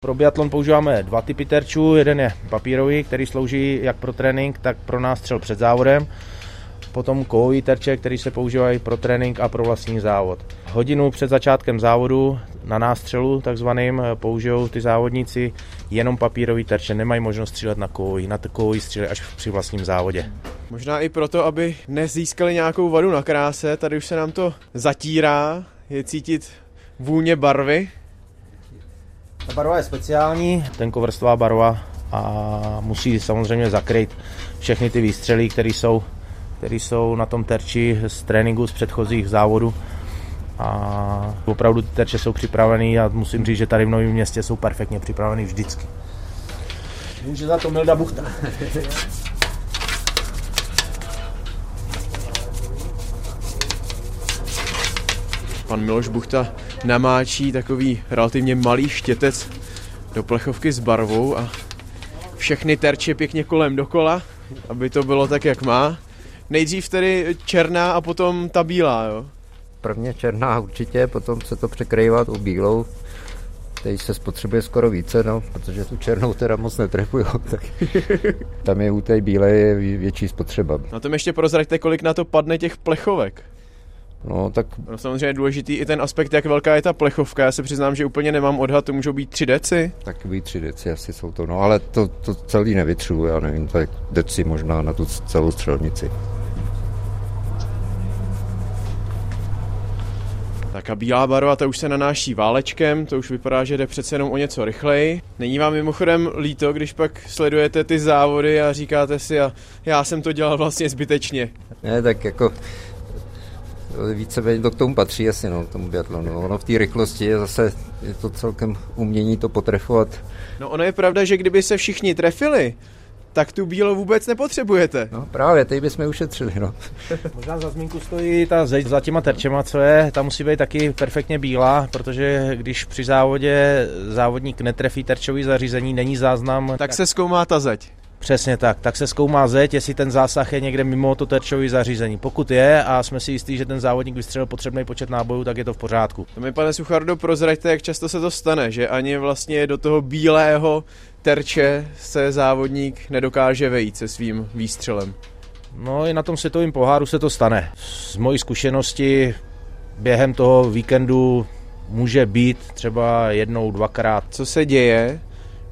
Pro biatlon používáme dva typy terčů. Jeden je papírový, který slouží jak pro trénink, tak pro nástřel před závodem. Potom kovový terče, který se používají pro trénink a pro vlastní závod. Hodinu před začátkem závodu na nástřelu takzvaným použijou ty závodníci jenom papírový terče, nemají možnost střílet na kovový, na kovový střílet až při vlastním závodě. Možná i proto, aby nezískali nějakou vadu na kráse, tady už se nám to zatírá, je cítit vůně barvy. Ta barva je speciální, tenkovrstvá barva a musí samozřejmě zakryt všechny ty výstřely, které jsou, které jsou na tom terči z tréninku z předchozích závodů. A opravdu ty terče jsou připravený a musím říct, že tady v Novém městě jsou perfektně připravený vždycky. Může za to Milda Buchta. Pan Miloš Buchta namáčí takový relativně malý štětec do plechovky s barvou a všechny terče pěkně kolem dokola, aby to bylo tak, jak má. Nejdřív tedy černá a potom ta bílá, jo? Prvně černá určitě, potom se to překrývá tou bílou. Teď se spotřebuje skoro více, no, protože tu černou teda moc netrefuju, tak tam je u té bílé je větší spotřeba. Na tom ještě prozraďte, kolik na to padne těch plechovek. No, tak... No, samozřejmě je důležitý i ten aspekt, jak velká je ta plechovka. Já se přiznám, že úplně nemám odhad, to můžou být 3 deci. Takový 3 deci asi jsou to, no ale to, to celý nevytřu, já nevím, tak deci možná na tu celou střelnici. Tak a bílá barva, ta už se nanáší válečkem, to už vypadá, že jde přece jenom o něco rychleji. Není vám mimochodem líto, když pak sledujete ty závody a říkáte si, a já jsem to dělal vlastně zbytečně. Ne, tak jako více to k tomu patří asi, no, k tomu biatlonu. Ono v té rychlosti je zase je to celkem umění to potrefovat. No ono je pravda, že kdyby se všichni trefili, tak tu bílou vůbec nepotřebujete. No právě, teď bychom ušetřili, no. Možná za zmínku stojí ta zeď za těma terčema, co je, ta musí být taky perfektně bílá, protože když při závodě závodník netrefí terčový zařízení, není záznam. Tak, tak se zkoumá ta zeď. Přesně tak. Tak se zkoumá zeď, jestli ten zásah je někde mimo to terčové zařízení. Pokud je a jsme si jistí, že ten závodník vystřelil potřebný počet nábojů, tak je to v pořádku. To mi, pane Suchardo, prozraďte, jak často se to stane, že ani vlastně do toho bílého terče se závodník nedokáže vejít se svým výstřelem. No i na tom světovém poháru se to stane. Z mojí zkušenosti během toho víkendu může být třeba jednou, dvakrát. Co se děje,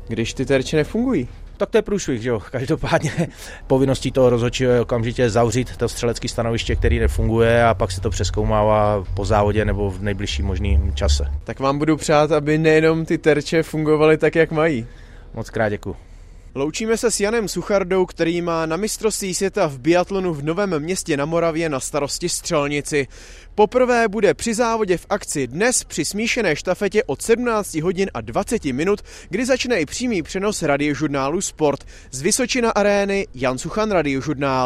když ty terče nefungují? Tak to je průšvih, že jo. Každopádně povinností toho rozhodčího je okamžitě zavřít to střelecké stanoviště, který nefunguje a pak se to přeskoumává po závodě nebo v nejbližším možném čase. Tak vám budu přát, aby nejenom ty terče fungovaly tak, jak mají. Moc krát děkuji. Loučíme se s Janem Suchardou, který má na mistrovství světa v biatlonu v Novém městě na Moravě na starosti střelnici. Poprvé bude při závodě v akci dnes při smíšené štafetě od 17 hodin a 20 minut, kdy začne i přímý přenos radiožurnálu Sport. Z Vysočina arény Jan Suchan radiožurnál.